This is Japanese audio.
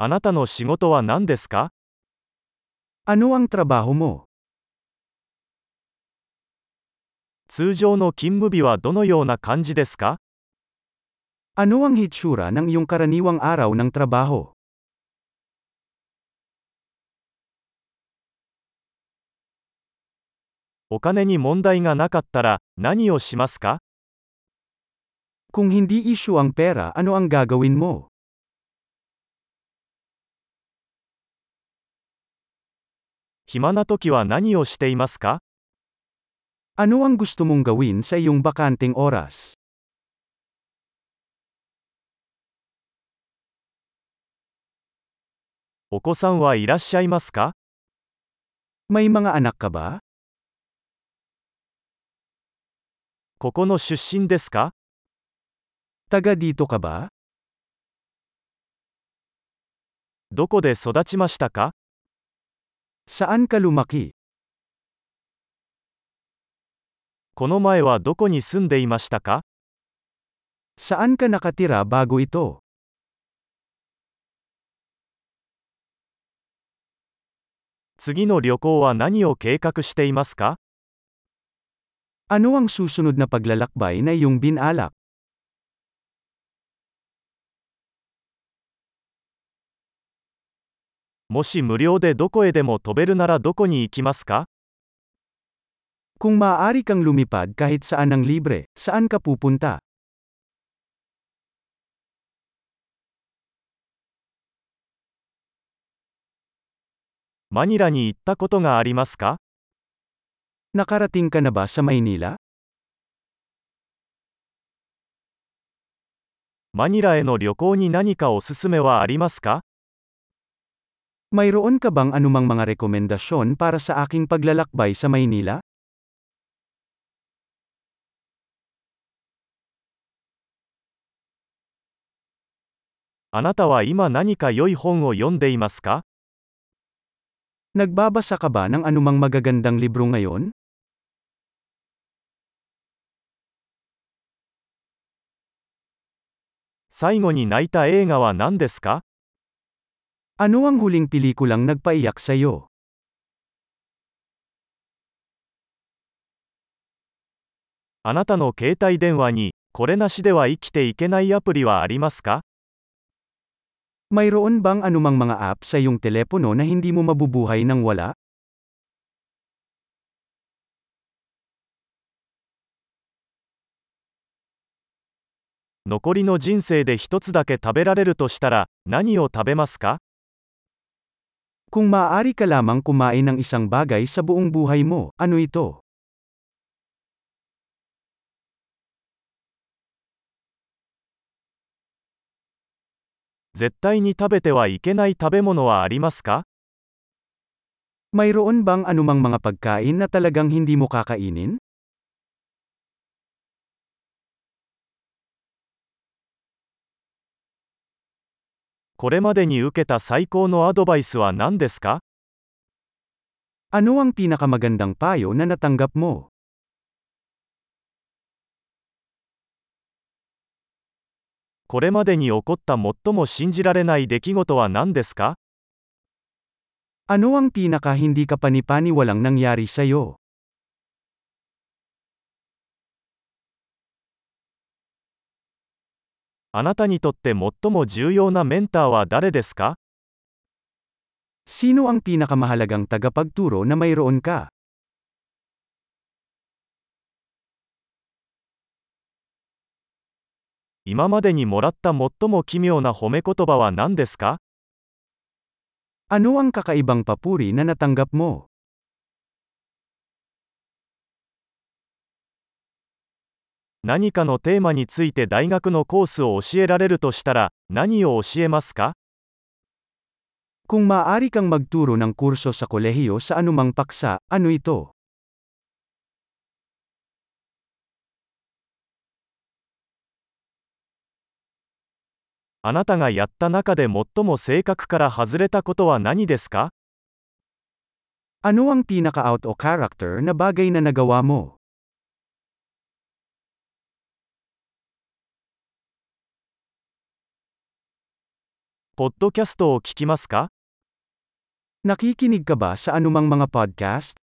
あなたの仕事は何ですか Ano ang trabaho mo? 通常の勤務日はどのような感じですか Ano ang hitsura ng iyong karaniwang araw ng trabaho? お金に問題がなかったら何をしますか Kung hindi issue ang pera, ano ang gagawin mo? 暇な時は何をしていますか Ano ang gusto mong gawin sa iyong bakanteng oras? お子さんはいらっしゃいますか May mga anak ka ba? ここの出身ですか Taga dito ka ba? どこで育ちましたか Saan ka lumaki? この前はどこに住んでいましたか Saan ka nakatira bago ito? 次の旅行は何を計画していますか Ano ang susunod na paglalakbay na iyong binalak? もし無料でどこへでも飛べるならどこに行きますか Kung maaari kang lumipad kahit saan ng libre, saan ka pupunta? マニラに行ったことがありますか Nakarating ka na ba sa Maynila? マニラへの旅行に何かおすすめはありますか Mayroon ka bang anumang mga rekomendasyon para sa aking paglalakbay sa Maynila? Anata wa ima? Nagbabasa ka ba ng anumang magagandang libro ngayon? Saigo ni naita eiga wa nan desu ka? Ano ang huling pelikulang nagpaiyak sa iyo? Anata no? Mayroon bang anumang mga app sa iyong telepono na hindi mo mabubuhay nang wala? Nokori no jinsei de hitotsu dake taberarelu to shitara, nani o tabe masu ka? Kung maaari ka lamang kumain ng isang bagay sa buong buhay mo, ano ito? Mayroon bang anumang mga pagkain na talagang hindi mo kakainin? これまでに受けた最高のアドバイスは何ですか Ano ang pinakamagandang payo na natanggap mo? これまでに起こった最も信じられない出来事は何ですか Ano ang pinaka hindi ka panipaniwalang nangyari sa あなたにとって最も重要なメンターは誰ですか Sino ang pinakamahalagang tagapagturo na mayroon ka? 今までにもらった最も奇妙な褒め言葉は何ですか Ano ang kakaibang papuri na natanggap mo? 何かのテーマについて大学のコースを教えられるとしたら、何を教えますか Kung maaari kang magturo ng kurso sa kolehiyo sa anumang paksa, ano ito? あなたがやった中で最も性格から外れたことは何ですか Ano ang pinaka-out o character na bagay na nagawa mo? ポッドキャストを聞きますか Nakikinig ka ba sa anumang mga podcast?